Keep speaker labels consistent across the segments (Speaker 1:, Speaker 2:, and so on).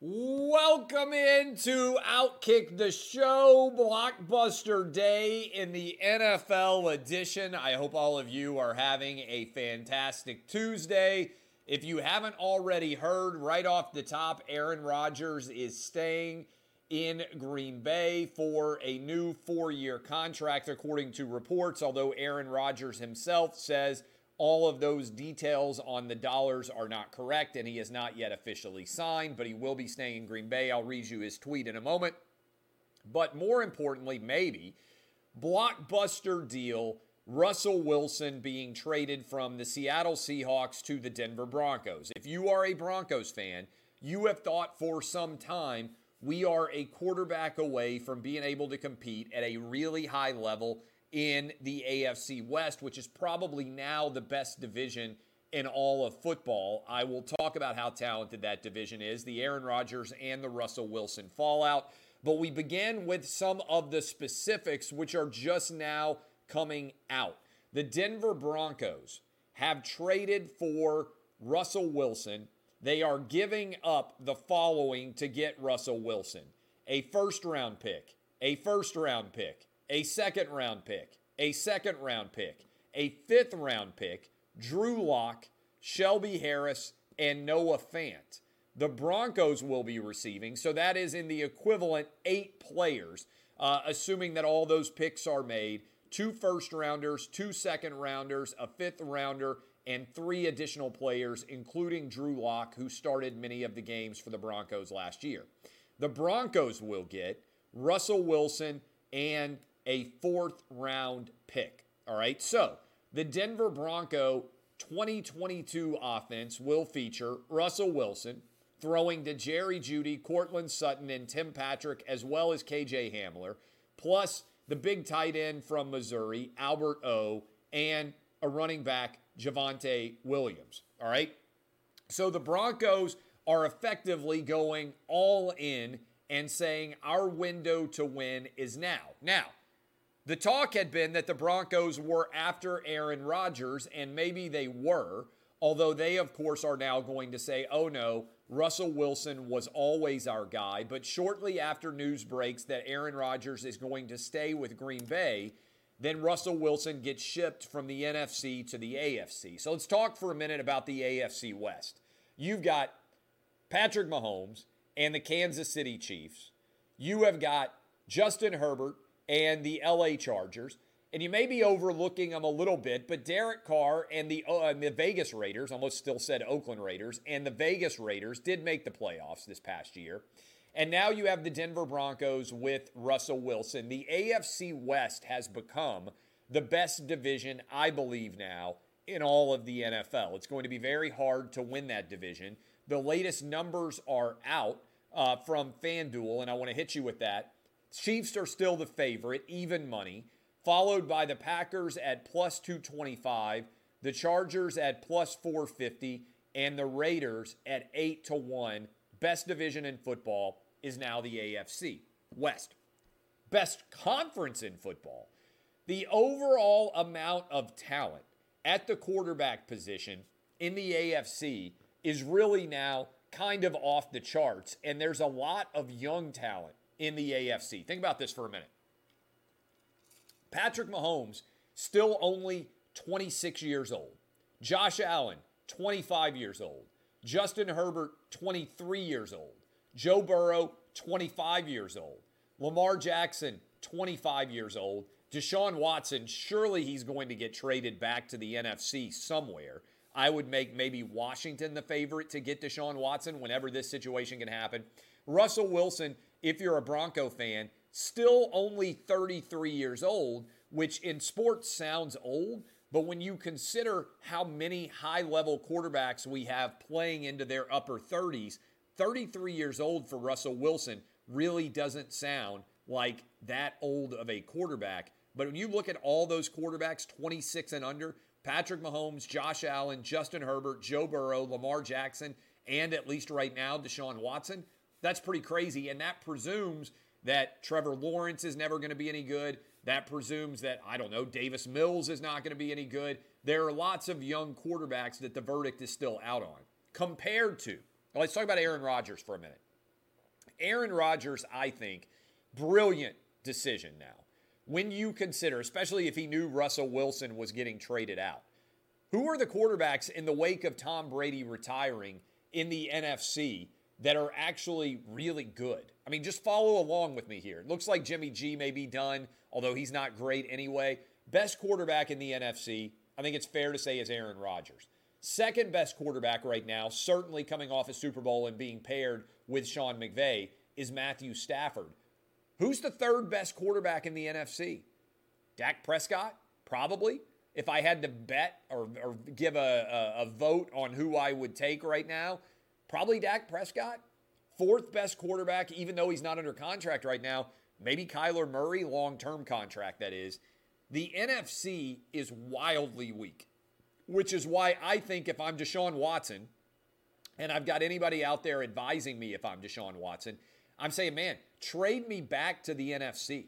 Speaker 1: Welcome into Outkick the Show, Blockbuster Day in the NFL edition. I hope all of you are having a fantastic Tuesday. If you haven't already heard, right off the top, Aaron Rodgers is staying in Green Bay for a new four year contract, according to reports, although Aaron Rodgers himself says all of those details on the dollars are not correct, and he has not yet officially signed, but he will be staying in Green Bay. I'll read you his tweet in a moment. But more importantly, maybe, blockbuster deal Russell Wilson being traded from the Seattle Seahawks to the Denver Broncos. If you are a Broncos fan, you have thought for some time we are a quarterback away from being able to compete at a really high level in the AFC West, which is probably now the best division in all of football. I will talk about how talented that division is, the Aaron Rodgers and the Russell Wilson fallout. But we begin with some of the specifics, which are just now coming out. The Denver Broncos have traded for Russell Wilson. They are giving up the following to get Russell Wilson a first round pick, a first round pick, a second round pick, a second round pick, a fifth round pick, Drew Lock, Shelby Harris, and Noah Fant. The Broncos will be receiving, so that is in the equivalent eight players, uh, assuming that all those picks are made two first rounders, two second rounders, a fifth rounder, and three additional players, including Drew Lock, who started many of the games for the Broncos last year. The Broncos will get Russell Wilson and a fourth round pick. All right. So the Denver Bronco 2022 offense will feature Russell Wilson throwing to Jerry Jeudy, Courtland Sutton, and Tim Patrick, as well as KJ Hamler, plus the big tight end from Missouri, Albert O, and a running back, Javonte Williams. All right. So the Broncos are effectively going all in and saying our window to win is now. Now, the talk had been that the Broncos were after Aaron Rodgers, and maybe they were, although they, of course, are now going to say, oh no, Russell Wilson was always our guy. But shortly after news breaks that Aaron Rodgers is going to stay with Green Bay, then Russell Wilson gets shipped from the NFC to the AFC. So let's talk for a minute about the AFC West. You've got Patrick Mahomes and the Kansas City Chiefs. You have got Justin Herbert and the LA Chargers. And you may be overlooking them a little bit, but Derek Carr and the, uh, the Vegas Raiders, almost still said Oakland Raiders, and the Vegas Raiders did make the playoffs this past year. And now you have the Denver Broncos with Russell Wilson. The AFC West has become the best division, I believe, now in all of the NFL. It's going to be very hard to win that division. The latest numbers are out uh, from FanDuel, and I want to hit you with that. Chiefs are still the favorite, even money, followed by the Packers at plus 225, the Chargers at plus 450, and the Raiders at 8 to 1. Best division in football is now the AFC West. Best conference in football. The overall amount of talent at the quarterback position in the AFC is really now kind of off the charts, and there's a lot of young talent in the AFC. Think about this for a minute. Patrick Mahomes, still only 26 years old. Josh Allen, 25 years old. Justin Herbert, 23 years old. Joe Burrow, 25 years old. Lamar Jackson, 25 years old. Deshaun Watson, surely he's going to get traded back to the NFC somewhere. I would make maybe Washington the favorite to get Deshaun Watson whenever this situation can happen. Russell Wilson, if you're a Bronco fan, still only 33 years old, which in sports sounds old. But when you consider how many high level quarterbacks we have playing into their upper 30s, 33 years old for Russell Wilson really doesn't sound like that old of a quarterback. But when you look at all those quarterbacks 26 and under, Patrick Mahomes, Josh Allen, Justin Herbert, Joe Burrow, Lamar Jackson, and at least right now, Deshaun Watson, that's pretty crazy. And that presumes that Trevor Lawrence is never going to be any good. That presumes that, I don't know, Davis Mills is not going to be any good. There are lots of young quarterbacks that the verdict is still out on. Compared to, let's talk about Aaron Rodgers for a minute. Aaron Rodgers, I think, brilliant decision now. When you consider, especially if he knew Russell Wilson was getting traded out, who are the quarterbacks in the wake of Tom Brady retiring in the NFC that are actually really good? I mean, just follow along with me here. It looks like Jimmy G may be done, although he's not great anyway. Best quarterback in the NFC, I think it's fair to say, is Aaron Rodgers. Second best quarterback right now, certainly coming off a Super Bowl and being paired with Sean McVay, is Matthew Stafford. Who's the third best quarterback in the NFC? Dak Prescott? Probably. If I had to bet or, or give a, a, a vote on who I would take right now, probably Dak Prescott. Fourth best quarterback, even though he's not under contract right now, maybe Kyler Murray, long term contract, that is. The NFC is wildly weak, which is why I think if I'm Deshaun Watson, and I've got anybody out there advising me if I'm Deshaun Watson, I'm saying, man, trade me back to the NFC.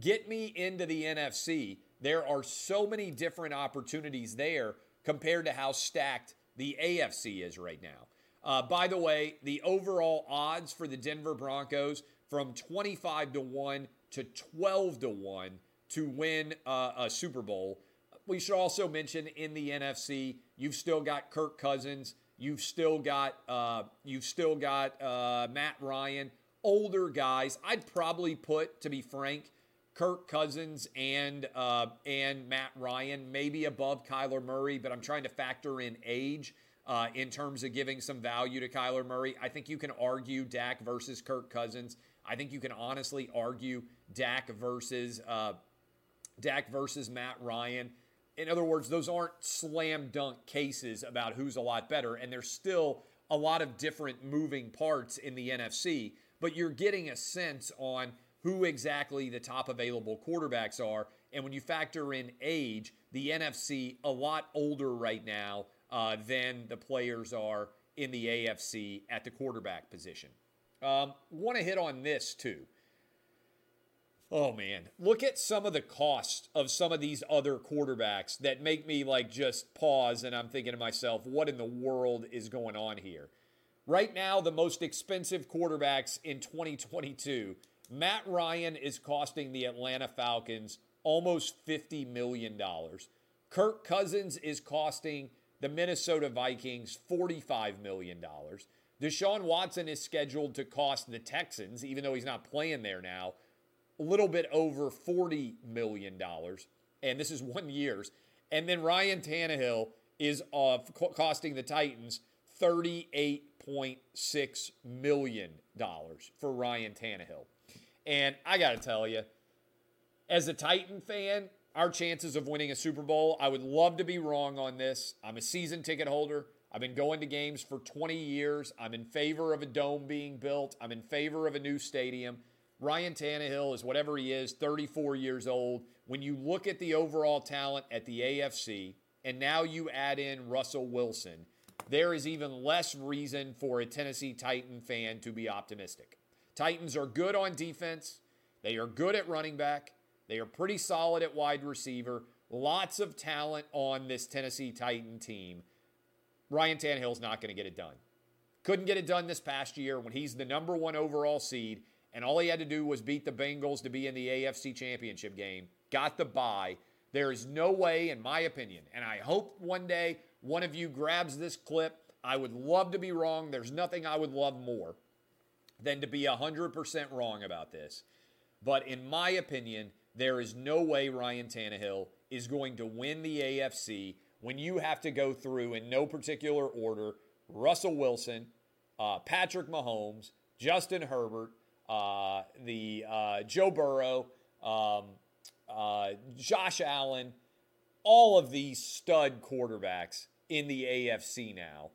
Speaker 1: Get me into the NFC. There are so many different opportunities there compared to how stacked the AFC is right now. Uh, by the way, the overall odds for the Denver Broncos from 25 to 1 to 12 to 1 to win uh, a Super Bowl. We should also mention in the NFC, you've still got Kirk Cousins, you've still got uh, you've still got uh, Matt Ryan, older guys. I'd probably put, to be frank, Kirk Cousins and uh, and Matt Ryan maybe above Kyler Murray, but I'm trying to factor in age uh, in terms of giving some value to Kyler Murray. I think you can argue Dak versus Kirk Cousins. I think you can honestly argue Dak versus uh, Dak versus Matt Ryan. In other words, those aren't slam dunk cases about who's a lot better, and there's still a lot of different moving parts in the NFC, but you're getting a sense on who exactly the top available quarterbacks are. And when you factor in age, the NFC a lot older right now uh, than the players are in the AFC at the quarterback position. Um, Want to hit on this too. Oh man, look at some of the cost of some of these other quarterbacks that make me like just pause and I'm thinking to myself, what in the world is going on here? Right now, the most expensive quarterbacks in 2022, Matt Ryan is costing the Atlanta Falcons almost $50 million. Kirk Cousins is costing the Minnesota Vikings $45 million. Deshaun Watson is scheduled to cost the Texans, even though he's not playing there now, a little bit over $40 million. And this is one year's. And then Ryan Tannehill is uh, costing the Titans $38.6 million for Ryan Tannehill. And I got to tell you, as a Titan fan, our chances of winning a Super Bowl, I would love to be wrong on this. I'm a season ticket holder. I've been going to games for 20 years. I'm in favor of a dome being built. I'm in favor of a new stadium. Ryan Tannehill is whatever he is, 34 years old. When you look at the overall talent at the AFC, and now you add in Russell Wilson, there is even less reason for a Tennessee Titan fan to be optimistic. Titans are good on defense, they are good at running back, they are pretty solid at wide receiver. Lots of talent on this Tennessee Titan team. Ryan Tannehill's not going to get it done. Couldn't get it done this past year when he's the number one overall seed and all he had to do was beat the Bengals to be in the AFC Championship game, got the bye. There is no way, in my opinion, and I hope one day one of you grabs this clip. I would love to be wrong. There's nothing I would love more than to be 100% wrong about this. But in my opinion, there is no way Ryan Tannehill is going to win the AFC when you have to go through, in no particular order, Russell Wilson, uh, Patrick Mahomes, Justin Herbert, uh, the uh, Joe Burrow, um, uh, Josh Allen, all of these stud quarterbacks in the AFC now.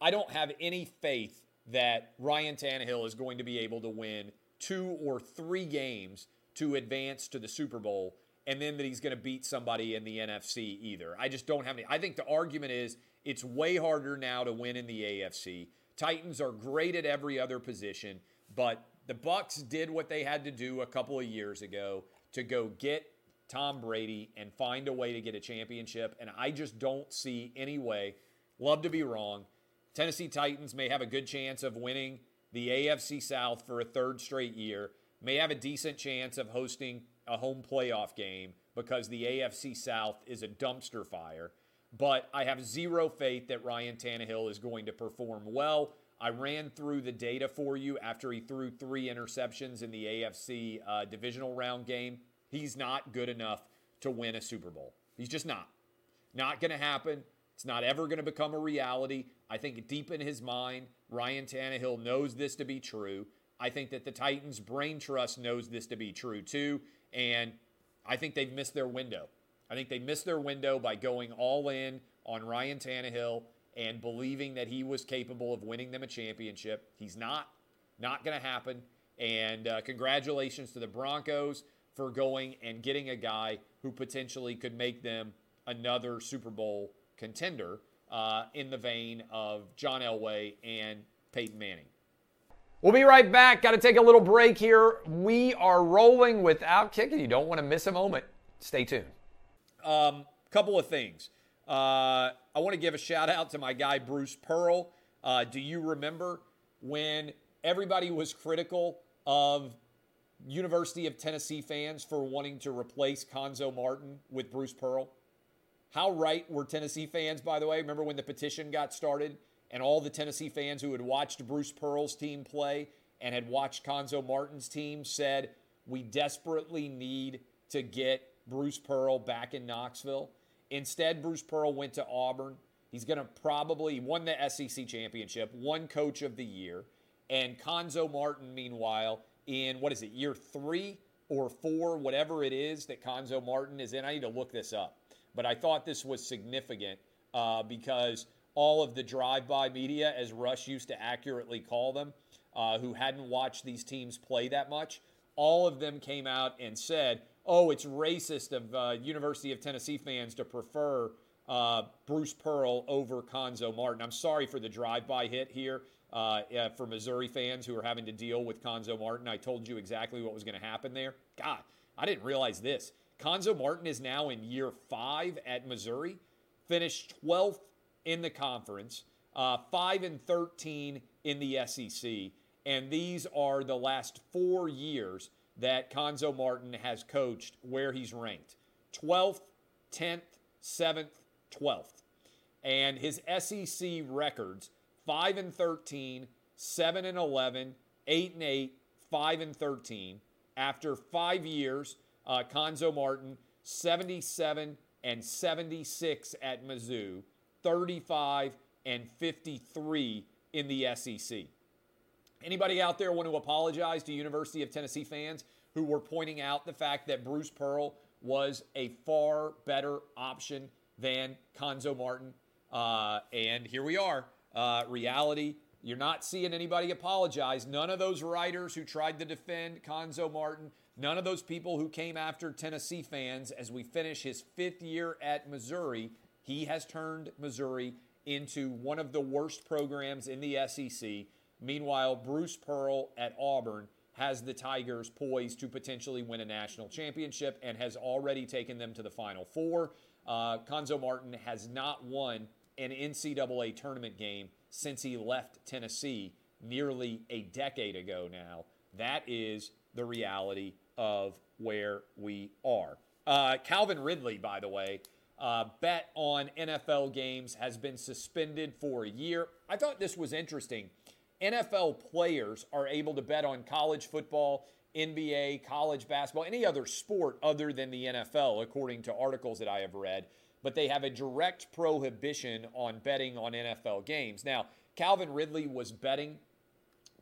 Speaker 1: I don't have any faith that Ryan Tannehill is going to be able to win two or three games to advance to the Super Bowl and then that he's going to beat somebody in the NFC either. I just don't have any. I think the argument is it's way harder now to win in the AFC. Titans are great at every other position, but the Bucks did what they had to do a couple of years ago to go get Tom Brady and find a way to get a championship. And I just don't see any way. Love to be wrong. Tennessee Titans may have a good chance of winning the AFC South for a third straight year, may have a decent chance of hosting a home playoff game because the AFC South is a dumpster fire. But I have zero faith that Ryan Tannehill is going to perform well. I ran through the data for you after he threw three interceptions in the AFC uh, divisional round game. He's not good enough to win a Super Bowl. He's just not. Not going to happen. It's not ever going to become a reality. I think deep in his mind, Ryan Tannehill knows this to be true. I think that the Titans' brain trust knows this to be true too. And I think they've missed their window. I think they missed their window by going all in on Ryan Tannehill and believing that he was capable of winning them a championship. He's not. Not going to happen. And uh, congratulations to the Broncos for going and getting a guy who potentially could make them another Super Bowl contender uh, in the vein of John Elway and Peyton Manning. We'll be right back. Got to take a little break here. We are rolling without kicking. you don't want to miss a moment. Stay tuned. Um, couple of things. Uh, I want to give a shout out to my guy Bruce Pearl. Uh, do you remember when everybody was critical of University of Tennessee fans for wanting to replace Cuonzo Martin with Bruce Pearl? How right were Tennessee fans, by the way? Remember when the petition got started and all the Tennessee fans who had watched Bruce Pearl's team play and had watched Cuonzo Martin's team said, We desperately need to get Bruce Pearl back in Knoxville. Instead, Bruce Pearl went to Auburn. He's going to probably won the SEC championship, one coach of the year. And Cuonzo Martin, meanwhile, in what is it, year three or four, whatever it is that Cuonzo Martin is in. I need to look this up. But I thought this was significant uh, because all of the drive by media, as Rush used to accurately call them, uh, who hadn't watched these teams play that much, all of them came out and said, oh, it's racist of uh, University of Tennessee fans to prefer uh, Bruce Pearl over Cuonzo Martin. I'm sorry for the drive-by hit here uh, for Missouri fans who are having to deal with Cuonzo Martin. I told you exactly what was going to happen there. God, I didn't realize this. Cuonzo Martin is now in year five at Missouri, finished 12th in the conference, uh, 5 and 13 in the SEC. And these are the last four years that Cuonzo Martin has coached where he's ranked 12th, 10th, 7th, 12th. And his SEC records 5 and 13, 7 and 11, 8 and 8, 5 and 13. After five years, uh, Cuonzo Martin 77 and 76 at Mizzou, 35 and 53 in the SEC. Anybody out there want to apologize to University of Tennessee fans who were pointing out the fact that Bruce Pearl was a far better option than Cuonzo Martin? Uh, and here we are. Uh, reality. You're not seeing anybody apologize. None of those writers who tried to defend Cuonzo Martin, none of those people who came after Tennessee fans as we finish his fifth year at Missouri, he has turned Missouri into one of the worst programs in the SEC. Meanwhile, Bruce Pearl at Auburn has the Tigers poised to potentially win a national championship and has already taken them to the Final Four. Uh, Martin has not won an NCAA tournament game since he left Tennessee nearly a decade ago now. That is the reality of where we are. Uh, Calvin Ridley, by the way, uh, bet on NFL games has been suspended for a year. I thought this was interesting. NFL players are able to bet on college football, NBA, college basketball, any other sport other than the NFL, according to articles that I have read. But they have a direct prohibition on betting on NFL games. Now, Calvin Ridley was betting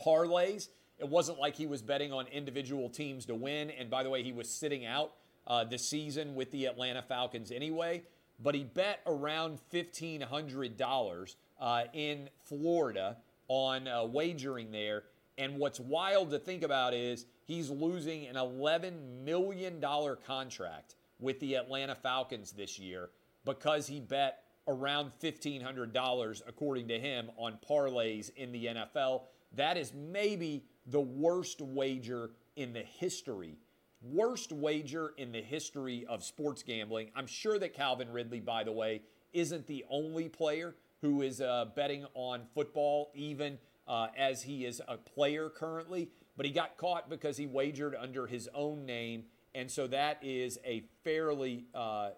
Speaker 1: parlays. It wasn't like he was betting on individual teams to win. And by the way, he was sitting out uh, the season with the Atlanta Falcons anyway. But he bet around $1,500 uh, in Florida on uh, wagering there. And what's wild to think about is he's losing an $11 million contract with the Atlanta Falcons this year because he bet around $1,500, according to him, on parlays in the NFL. That is maybe the worst wager in the history, worst wager in the history of sports gambling. I'm sure that Calvin Ridley, by the way, isn't the only player who is uh, betting on football, even uh, as he is a player currently, but he got caught because he wagered under his own name, and so that is a fairly uh,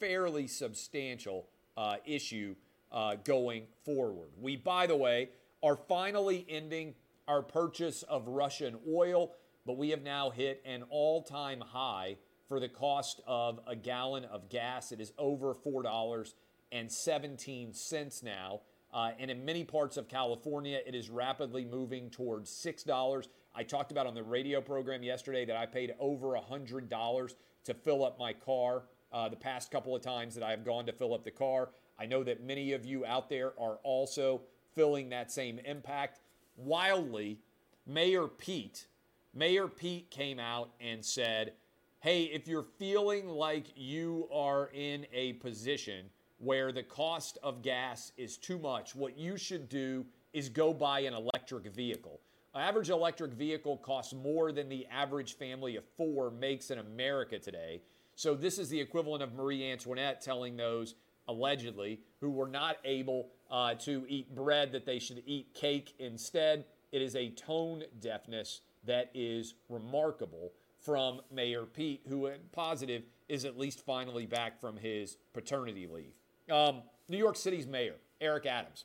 Speaker 1: fairly substantial uh, issue uh, going forward. We, by the way, are finally ending our purchase of Russian oil, but we have now hit an all-time high for the cost of a gallon of gas. It is over four dollars and seventeen cents now. Uh, and in many parts of California, it is rapidly moving towards $6. I talked about on the radio program yesterday that I paid over $100 to fill up my car uh, the past couple of times that I have gone to fill up the car. I know that many of you out there are also feeling that same impact. Wildly, Mayor Pete, Mayor Pete came out and said, hey, if you're feeling like you are in a position where the cost of gas is too much, what you should do is go buy an electric vehicle. An average electric vehicle costs more than the average family of four makes in America today. So, this is the equivalent of Marie Antoinette telling those allegedly who were not able uh, to eat bread that they should eat cake instead. It is a tone deafness that is remarkable from Mayor Pete, who, positive, is at least finally back from his paternity leave. Um, New York City's mayor, Eric Adams,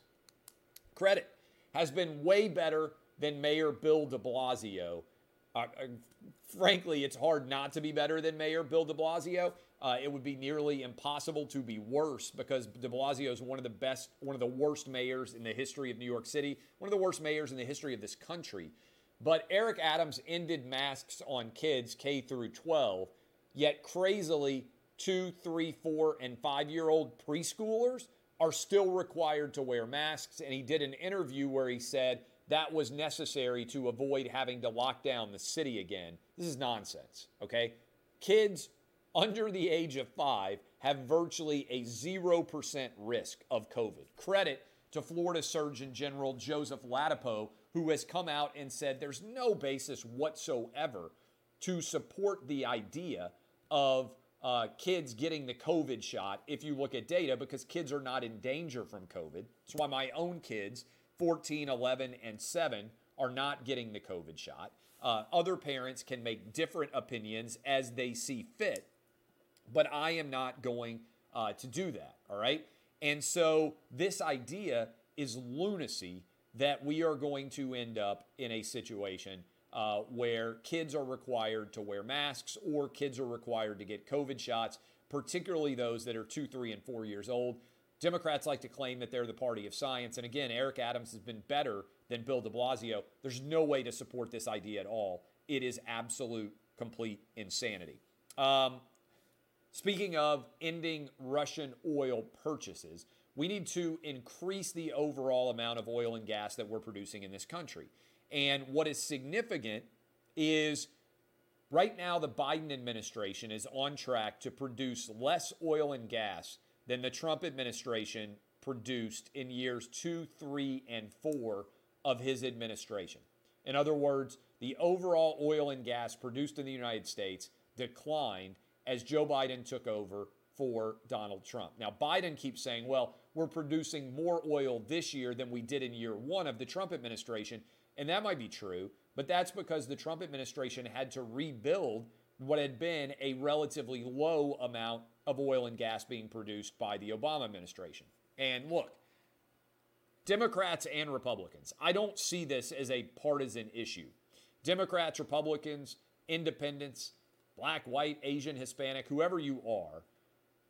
Speaker 1: credit has been way better than Mayor Bill de Blasio. Uh, uh, frankly, it's hard not to be better than Mayor Bill de Blasio. Uh, it would be nearly impossible to be worse because de Blasio is one of the best, one of the worst mayors in the history of New York City, one of the worst mayors in the history of this country. But Eric Adams ended masks on kids K through 12, yet crazily, two, three, four, and five year old preschoolers are still required to wear masks. And he did an interview where he said that was necessary to avoid having to lock down the city again. This is nonsense, okay? Kids under the age of five have virtually a 0% risk of COVID. Credit to Florida Surgeon General Joseph Ladapo, who has come out and said there's no basis whatsoever to support the idea of uh, kids getting the COVID shot if you look at data because kids are not in danger from COVID. That's why my own kids, 14, 11, and 7, are not getting the COVID shot. Uh, other parents can make different opinions as they see fit, but I am not going uh, to do that, all right? And so this idea is lunacy that we are going to end up in a situation uh, where kids are required to wear masks or kids are required to get COVID shots, particularly those that are two, three, and four years old. Democrats like to claim that they're the party of science. And again, Eric Adams has been better than Bill de Blasio. There's no way to support this idea at all. It is absolute, complete insanity. Um, speaking of ending Russian oil purchases, we need to increase the overall amount of oil and gas that we're producing in this country. And what is significant is right now the Biden administration is on track to produce less oil and gas than the Trump administration produced in years two, three, and four of his administration. In other words, the overall oil and gas produced in the United States declined as Joe Biden took over for Donald Trump. Now, Biden keeps saying, well, we're producing more oil this year than we did in year one of the Trump administration. And that might be true, but that's because the Trump administration had to rebuild what had been a relatively low amount of oil and gas being produced by the Obama administration. And look, Democrats and Republicans, I don't see this as a partisan issue. Democrats, Republicans, independents, black, white, Asian, Hispanic, whoever you are,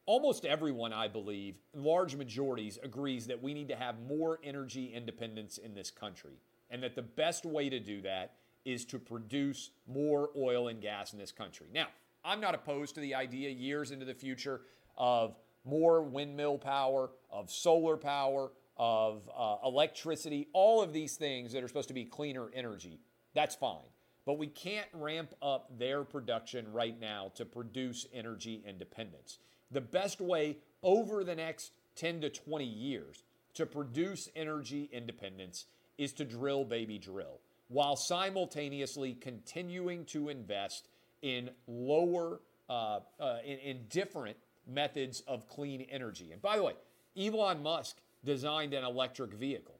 Speaker 1: almost everyone, I believe, large majorities, agrees that we need to have more energy independence in this country. And that the best way to do that is to produce more oil and gas in this country. Now, I'm not opposed to the idea years into the future of more windmill power, of solar power, of uh, electricity, all of these things that are supposed to be cleaner energy. That's fine. But we can't ramp up their production right now to produce energy independence the best way over the next 10 to 20 years to produce energy independence is to drill, baby, drill, while simultaneously continuing to invest in lower, uh, uh, in, in different methods of clean energy. And by the way, Elon Musk designed an electric vehicle.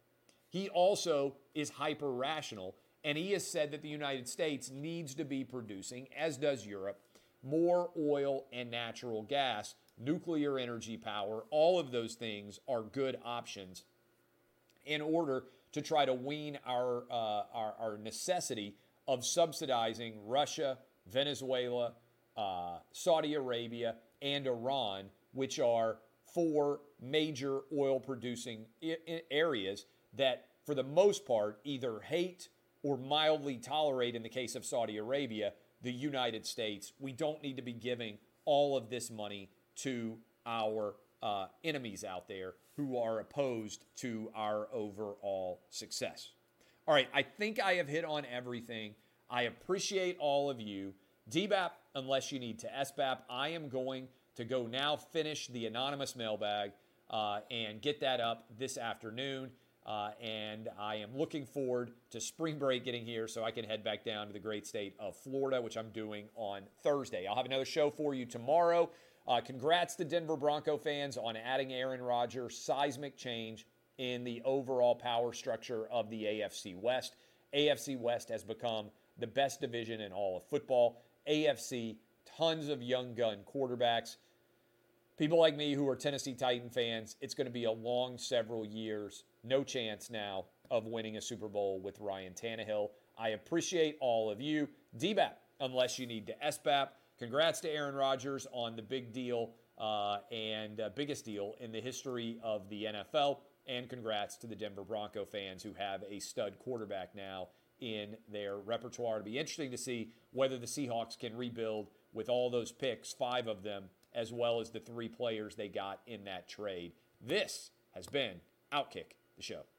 Speaker 1: he also is hyper rational. And he has said that the United States needs to be producing, as does Europe, more oil and natural gas, nuclear energy power. All of those things are good options in order to try to wean our, uh, our, our, necessity of subsidizing Russia, Venezuela, uh, Saudi Arabia, and Iran, which are four major oil producing I- areas that, for the most part, either hate or mildly tolerate, in the case of Saudi Arabia, the United States. We don't need to be giving all of this money to our uh, enemies out there who are opposed to our overall success. All right, I think I have hit on everything. I appreciate all of you. DBAP, unless you need to SBAP, I am going to go now finish the anonymous mailbag uh, and get that up this afternoon. Uh, and I am looking forward to spring break getting here so I can head back down to the great state of Florida, which I'm doing on Thursday. I'll have another show for you tomorrow. Uh, congrats to Denver Bronco fans on adding Aaron Rodgers. Seismic change in the overall power structure of the AFC West. AFC West has become the best division in all of football. AFC, tons of young gun quarterbacks people like me who are Tennessee Titan fans, it's going to be a long several years. No chance now of winning a Super Bowl with Ryan Tannehill. I appreciate all of you. DBAP, unless you need to SBAP. Congrats to Aaron Rodgers on the big deal uh, and uh, biggest deal in the history of the NFL. And congrats to the Denver Bronco fans who have a stud quarterback now in their repertoire. It'll be interesting to see whether the Seahawks can rebuild with all those picks, five of them, as well as the three players they got in that trade. This has been Outkick the Show.